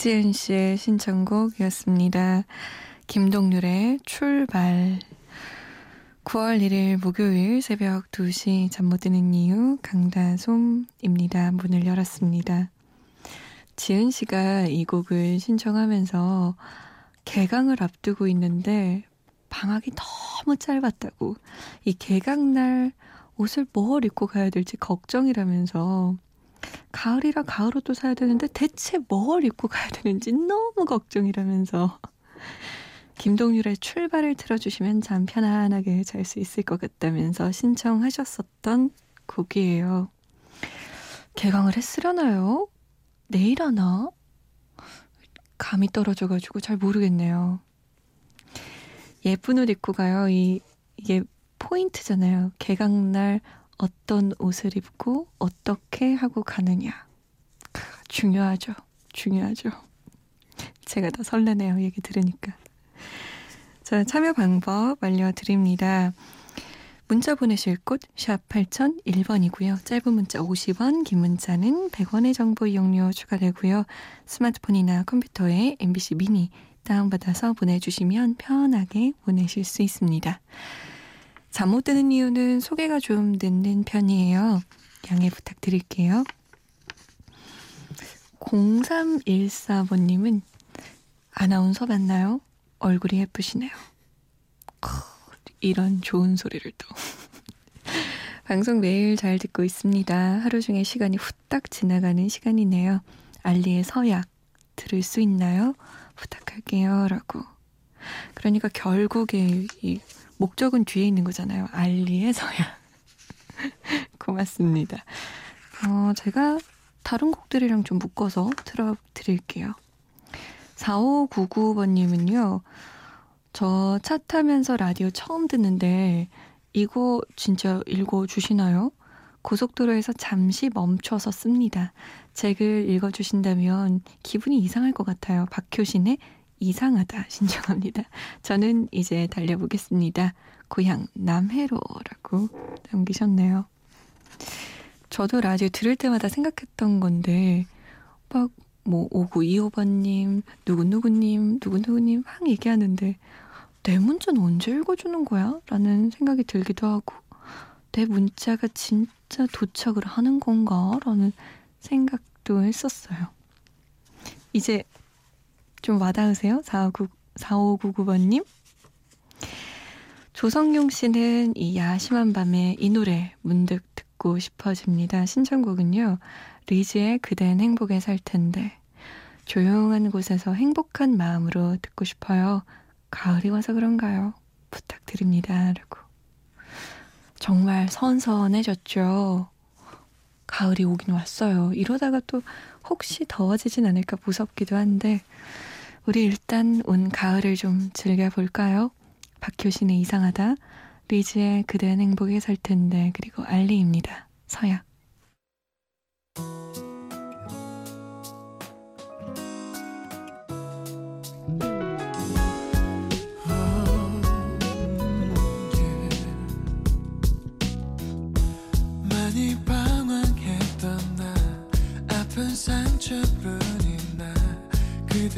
박지은 씨의 신청곡이었습니다. 김동률의 출발. 9월 1일 목요일 새벽 2시 잠 못 드는 이유 강다솜입니다. 문을 열었습니다. 지은 씨가 이 곡을 신청하면서 개강을 앞두고 있는데 방학이 너무 짧았다고 이 개강날 옷을 뭘 입고 가야 될지 걱정이라면서 가을이라 가을 옷도 사야 되는데 대체 뭘 입고 가야 되는지 너무 걱정이라면서 김동률의 출발을 틀어주시면 잠 편안하게 잘 수 있을 것 같다면서 신청하셨었던 곡이에요. 개강을 했으려나요? 내일 하나? 감이 떨어져가지고 잘 모르겠네요. 예쁜 옷 입고 가요. 이, 이게 포인트잖아요. 개강날 어떤 옷을 입고 어떻게 하고 가느냐. 중요하죠. 중요하죠. 제가 더 설레네요. 얘기 들으니까. 자, 참여 방법 알려드립니다. 문자 보내실 곳 샵 8001번이고요. 짧은 문자 50원, 긴 문자는 100원의 정보 이용료 추가되고요. 스마트폰이나 컴퓨터에 MBC 미니 다운받아서 보내주시면 편하게 보내실 수 있습니다. 잠 못 드는 이유는 소개가 좀 늦는 편이에요. 양해 부탁드릴게요. 0314번님은 아나운서 맞나요? 얼굴이 예쁘시네요. 이런 좋은 소리를 또. 방송 매일 잘 듣고 있습니다. 하루 중에 시간이 후딱 지나가는 시간이네요. 알리의 서약 들을 수 있나요? 부탁할게요. 라고. 그러니까 결국에 이 목적은 뒤에 있는 거잖아요. 알리의 서약. 고맙습니다. 어, 제가 다른 곡들이랑 좀 묶어서 틀어드릴게요. 4599번님은요, 저 차 타면서 라디오 처음 듣는데, 이거 진짜 읽어주시나요? 고속도로에서 잠시 멈춰서 씁니다. 책을 읽어주신다면 기분이 이상할 것 같아요. 박효신의 이상하다 신청합니다. 저는 이제 달려보겠습니다. 고향 남해로라고 남기셨네요. 저도 라디오 들을 때마다 생각했던 건데 막 뭐 5925번님, 누구누구님, 누구누구님 막 얘기하는데 내 문자는 언제 읽어주는 거야? 라는 생각이 들기도 하고 내 문자가 진짜 도착을 하는 건가? 라는 생각도 했었어요. 이제 좀 와닿으세요? 4599, 4599번님? 조성용 씨는 이 야심한 밤에 이 노래 문득 듣고 싶어집니다. 신청곡은요. 리즈의 그댄 행복에 살 텐데. 조용한 곳에서 행복한 마음으로 듣고 싶어요. 가을이 와서 그런가요? 부탁드립니다. 라고. 정말 선선해졌죠. 가을이 오긴 왔어요. 이러다가 또 혹시 더워지진 않을까 무섭기도 한데, 우리 일단 온 가을을 좀 즐겨볼까요? 박효신의 이상하다, 리즈의 그댄 행복에 살 텐데, 그리고 알리입니다. 서약.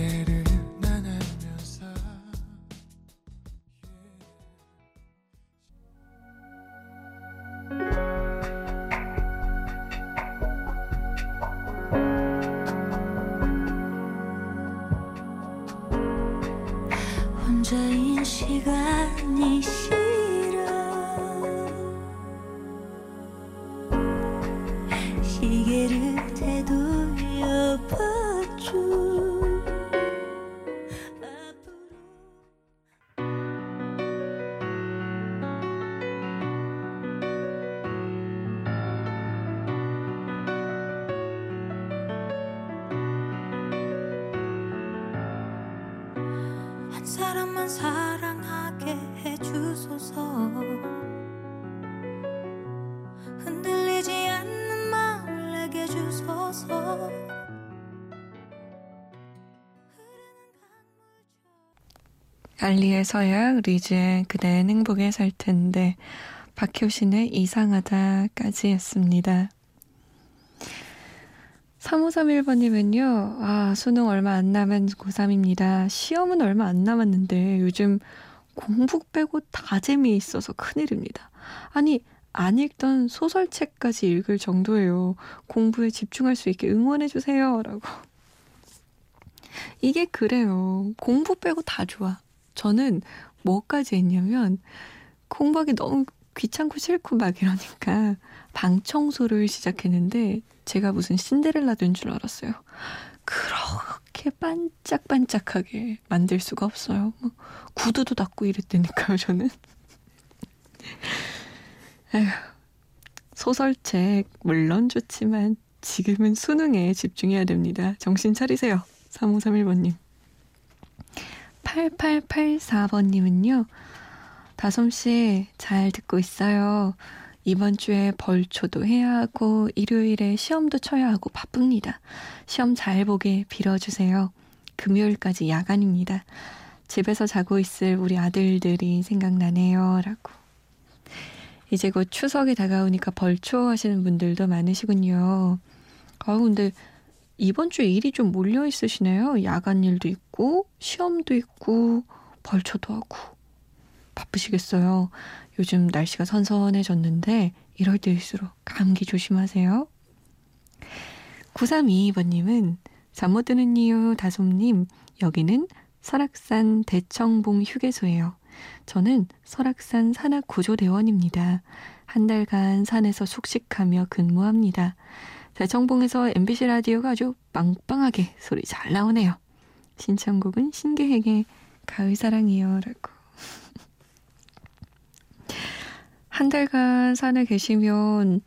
혼자인 사람만 사랑하게 해주소서 흔들리지 않는 마음을 내게 주소서 알리의 서약, 리즈의 그댄 행복에 살 텐데, 박효신의 이상하다까지 했습니다. 3531번님은요, 아, 수능 얼마 안 남은 고3입니다. 시험은 얼마 안 남았는데, 요즘 공부 빼고 다 재미있어서 큰일입니다. 아니, 안 읽던 소설책까지 읽을 정도예요. 공부에 집중할 수 있게 응원해주세요. 라고. 이게 그래요. 공부 빼고 다 좋아. 저는 뭐까지 했냐면 공부하기 너무 귀찮고 싫고 막 이러니까 방 청소를 시작했는데 제가 무슨 신데렐라 된 줄 알았어요. 그렇게 반짝반짝하게 만들 수가 없어요. 뭐 구두도 닦고 이랬다니까요, 저는. 에휴, 소설책 물론 좋지만 지금은 수능에 집중해야 됩니다. 정신 차리세요. 3531번님. 8884번님은요. 다솜씨 잘 듣고 있어요. 이번 주에 벌초도 해야 하고 일요일에 시험도 쳐야 하고 바쁩니다. 시험 잘 보게 빌어주세요. 금요일까지 야간입니다. 집에서 자고 있을 우리 아들들이 생각나네요. 라고. 이제 곧 추석이 다가오니까 벌초 하시는 분들도 많으시군요. 아 근데 이번 주에 일이 좀 몰려 있으시네요. 야간 일도 있고, 시험도 있고, 벌초도 하고. 바쁘시겠어요. 요즘 날씨가 선선해졌는데, 이럴 때일수록 감기 조심하세요. 9322번님은, 잠 못 드는 이유 다솜님, 여기는 설악산 대청봉 휴게소예요. 저는 설악산 산악구조대원입니다. 한 달간 산에서 숙식하며 근무합니다. 대청봉에서 MBC 라디오가 아주 빵빵하게 소리 잘 나오네요. 신청곡은 신계획의 가을사랑이요. 라고. 한 달간 산에 계시면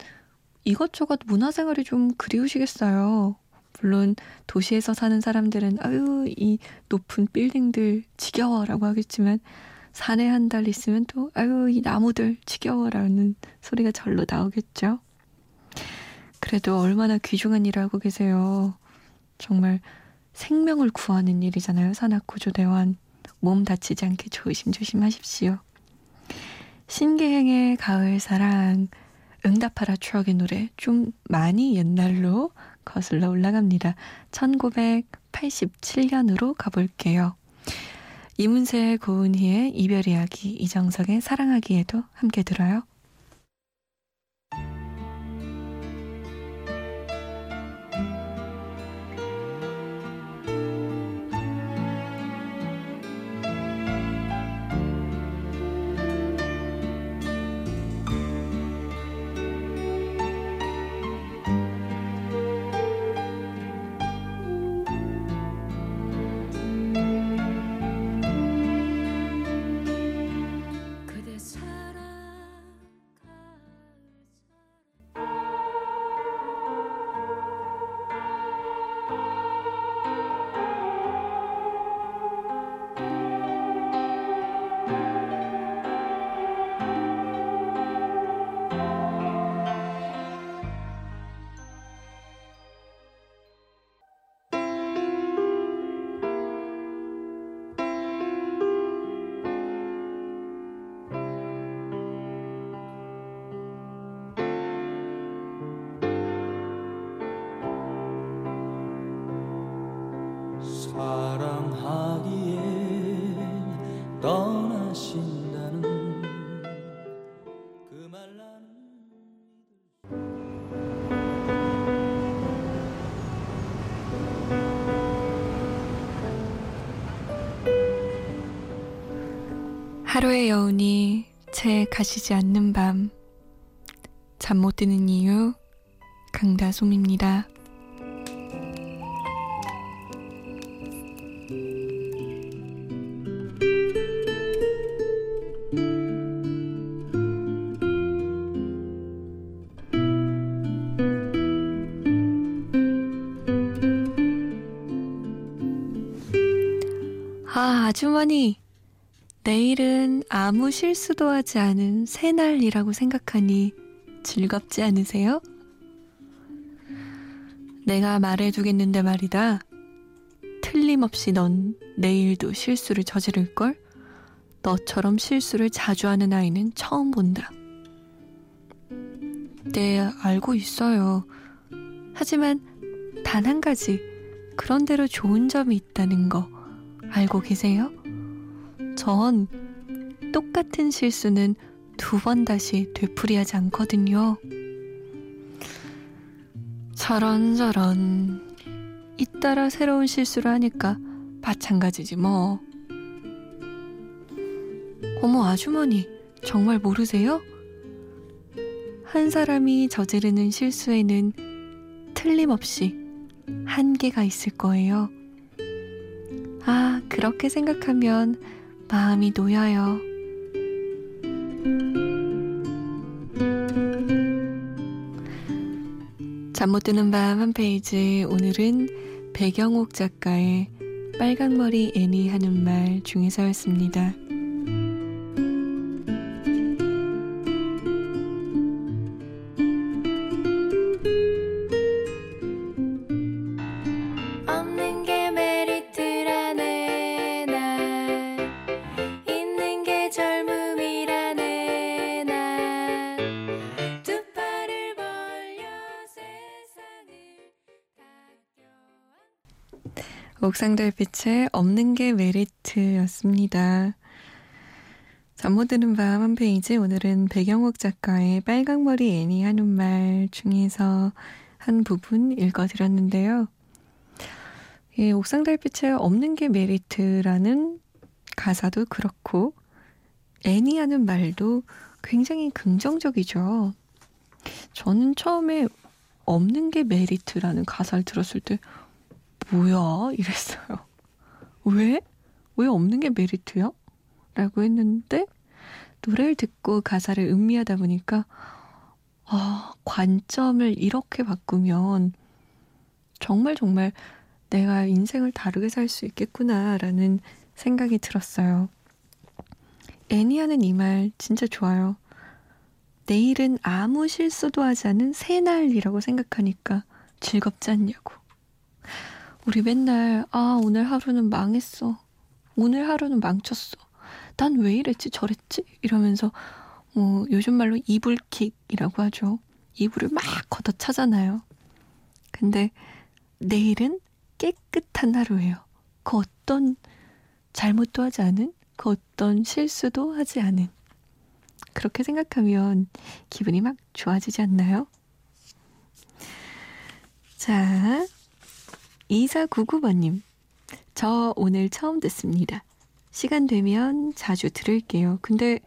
이것저것 문화생활이 좀 그리우시겠어요. 물론 도시에서 사는 사람들은 아유 이 높은 빌딩들 지겨워라고 하겠지만 산에 한 달 있으면 또 아유 이 나무들 지겨워라는 소리가 절로 나오겠죠. 그래도 얼마나 귀중한 일을 하고 계세요. 정말 생명을 구하는 일이잖아요. 산악구조대원. 몸 다치지 않게 조심조심 하십시오. 신계행의 가을 사랑, 응답하라 추억의 노래 좀 많이 옛날로 거슬러 올라갑니다. 1987년으로 가볼게요. 이문세 고은희의 이별 이야기, 이정석의 사랑하기에도 함께 들어요. 사랑하기엔 떠나신다는 그 말 나는 하루의 여운이 채 가시지 않는 밤 잠 못 드는 이유 강다솜입니다. 아, 아주머니. 내일은 아무 실수도 하지 않은 새날이라고 생각하니 즐겁지 않으세요? 내가 말해두겠는데 말이다. 틀림없이 넌 내일도 실수를 저지를걸? 너처럼 실수를 자주 하는 아이는 처음 본다. 네, 알고 있어요. 하지만 단 한 가지, 그런대로 좋은 점이 있다는 거 알고 계세요? 전 똑같은 실수는 두 번 다시 되풀이하지 않거든요. 저런 저런. 잇따라 새로운 실수를 하니까 마찬가지지 뭐. 어머, 아주머니, 정말 모르세요? 한 사람이 저지르는 실수에는 틀림없이 한계가 있을 거예요. 아, 그렇게 생각하면 마음이 놓여요. 잠 못 드는 밤 한 페이지 오늘은 배경옥 작가의 빨강머리 애니 하는 말 중에서였습니다. 옥상달빛의 없는 게 메리트였습니다. 잠 못 드는 밤 한 페이지 오늘은 백영옥 작가의 빨강머리 앤이 하는 말 중에서 한 부분 읽어드렸는데요. 예, 옥상달빛의 없는 게 메리트라는 가사도 그렇고 앤이 하는 말도 굉장히 긍정적이죠. 저는 처음에 없는 게 메리트라는 가사를 들었을 때 뭐야? 이랬어요. 왜? 왜 없는 게 메리트야? 라고 했는데, 노래를 듣고 가사를 음미하다 보니까, 아, 관점을 이렇게 바꾸면, 정말 정말 내가 인생을 다르게 살 수 있겠구나라는 생각이 들었어요. 앤이 하는 이 말 진짜 좋아요. 내일은 아무 실수도 하지 않은 새날이라고 생각하니까 즐겁지 않냐고. 우리 맨날 아 오늘 하루는 망했어. 오늘 하루는 망쳤어. 난 왜 이랬지 저랬지 이러면서 뭐 요즘 말로 이불킥이라고 하죠. 이불을 막 걷어 차잖아요. 근데 내일은 깨끗한 하루예요. 그 어떤 잘못도 하지 않은 그 어떤 실수도 하지 않은 그렇게 생각하면 기분이 막 좋아지지 않나요? 자, 2499번님. 저 오늘 처음 듣습니다. 시간 되면 자주 들을게요. 근데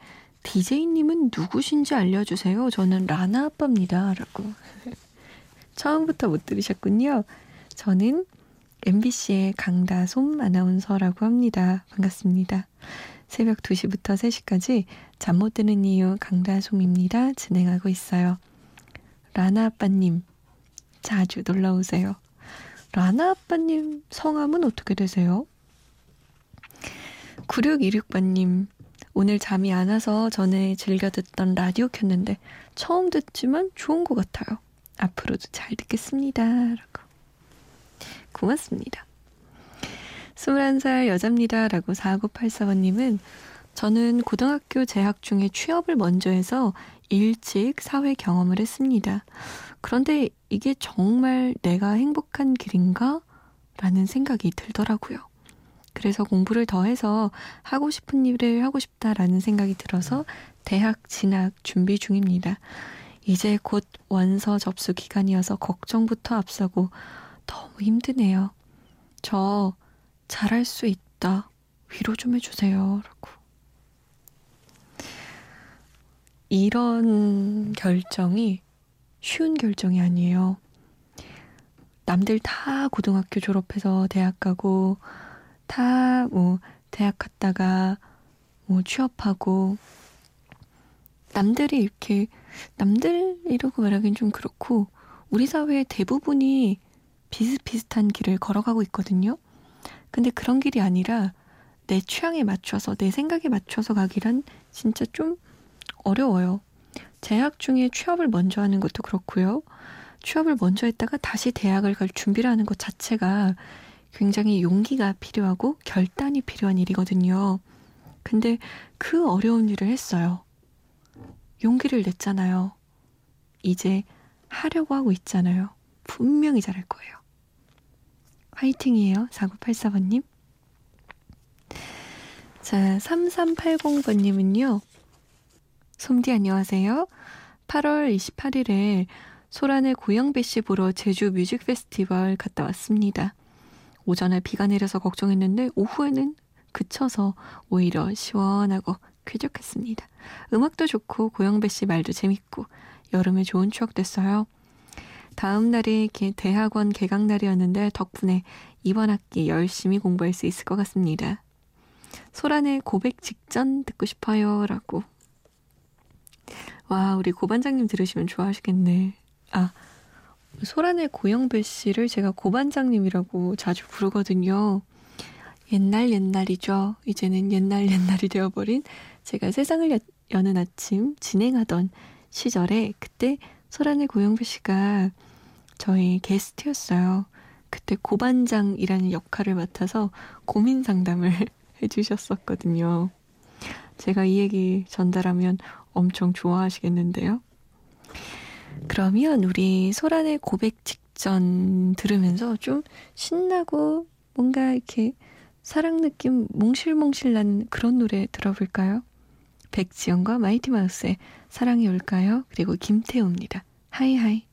DJ님은 누구신지 알려주세요. 저는 라나 아빠입니다. 라고. 처음부터 못 들으셨군요. 저는 MBC의 강다솜 아나운서라고 합니다. 반갑습니다. 새벽 2시부터 3시까지 잠 못 드는 이유 강다솜입니다. 진행하고 있어요. 라나 아빠님, 자주 놀러 오세요. 라나 아빠님 성함은 어떻게 되세요? 9626번님, 오늘 잠이 안 와서 전에 즐겨 듣던 라디오 켰는데 처음 듣지만 좋은 것 같아요. 앞으로도 잘 듣겠습니다. 라고. 고맙습니다. 21살 여자입니다. 라고 4984번님은 저는 고등학교 재학 중에 취업을 먼저 해서 일찍 사회 경험을 했습니다. 그런데 이게 정말 내가 행복한 길인가? 라는 생각이 들더라고요. 그래서 공부를 더 해서 하고 싶은 일을 하고 싶다라는 생각이 들어서 대학 진학 준비 중입니다. 이제 곧 원서 접수 기간이어서 걱정부터 앞서고 너무 힘드네요. 저 잘할 수 있다. 위로 좀 해주세요. 라고. 이런 결정이 쉬운 결정이 아니에요. 남들 다 고등학교 졸업해서 대학 가고, 다 뭐, 대학 갔다가 뭐 취업하고, 남들이 이렇게, 남들 이러고 말하긴 좀 그렇고, 우리 사회의 대부분이 비슷비슷한 길을 걸어가고 있거든요. 근데 그런 길이 아니라 내 취향에 맞춰서 내 생각에 맞춰서 가기란 진짜 좀 어려워요. 재학 중에 취업을 먼저 하는 것도 그렇고요. 취업을 먼저 했다가 다시 대학을 갈 준비를 하는 것 자체가 굉장히 용기가 필요하고 결단이 필요한 일이거든요. 근데 그 어려운 일을 했어요. 용기를 냈잖아요. 이제 하려고 하고 있잖아요. 분명히 잘할 거예요. 화이팅이에요. 4984번님. 자, 3380번님은요. 솜디 안녕하세요. 8월 28일에 소란의 고영배 씨 보러 제주 뮤직 페스티벌 갔다 왔습니다. 오전에 비가 내려서 걱정했는데 오후에는 그쳐서 오히려 시원하고 쾌적했습니다. 음악도 좋고 고영배 씨 말도 재밌고 여름에 좋은 추억 됐어요. 다음 날이 개- 대학원 개강 날이었는데 덕분에 이번 학기 열심히 공부할 수 있을 것 같습니다. 소란의 고백 직전 듣고 싶어요. 라고. 와, 우리 고반장님 들으시면 좋아하시겠네. 아, 소란의 고영배 씨를 제가 고반장님이라고 자주 부르거든요. 옛날 옛날이죠. 이제는 옛날 옛날이 되어버린 제가 세상을 여, 여는 아침 진행하던 시절에 그때 소란의 고영배 씨가 저희 게스트였어요. 그때 고반장이라는 역할을 맡아서 고민 상담을 해주셨었거든요. 제가 이 얘기 전달하면 엄청 좋아하시겠는데요. 그러면 우리 소란의 고백 직전 들으면서 좀 신나고 뭔가 이렇게 사랑 느낌 몽실몽실 나는 그런 노래 들어볼까요? 백지영과 마이티 마우스의 사랑이 올까요? 그리고 김태우입니다. High High.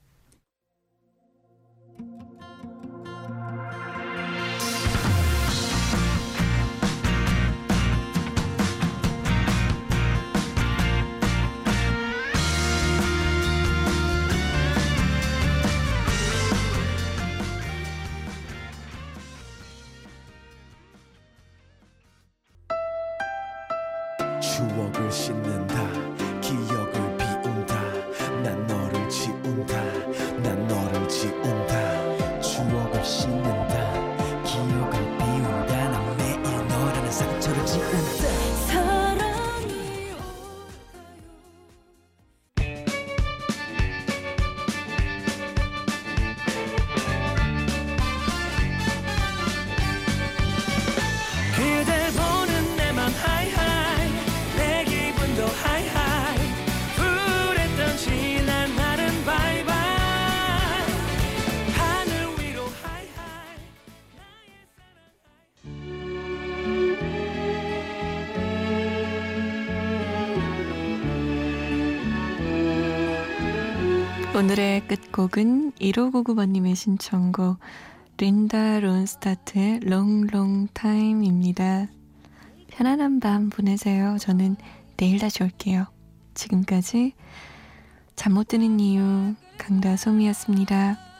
오늘의 끝곡은 1599번님의 신청곡 린다 론스타트의 롱롱 타임입니다. 편안한 밤 보내세요. 저는 내일 다시 올게요. 지금까지 잠 못 드는 이유 강다솜이었습니다.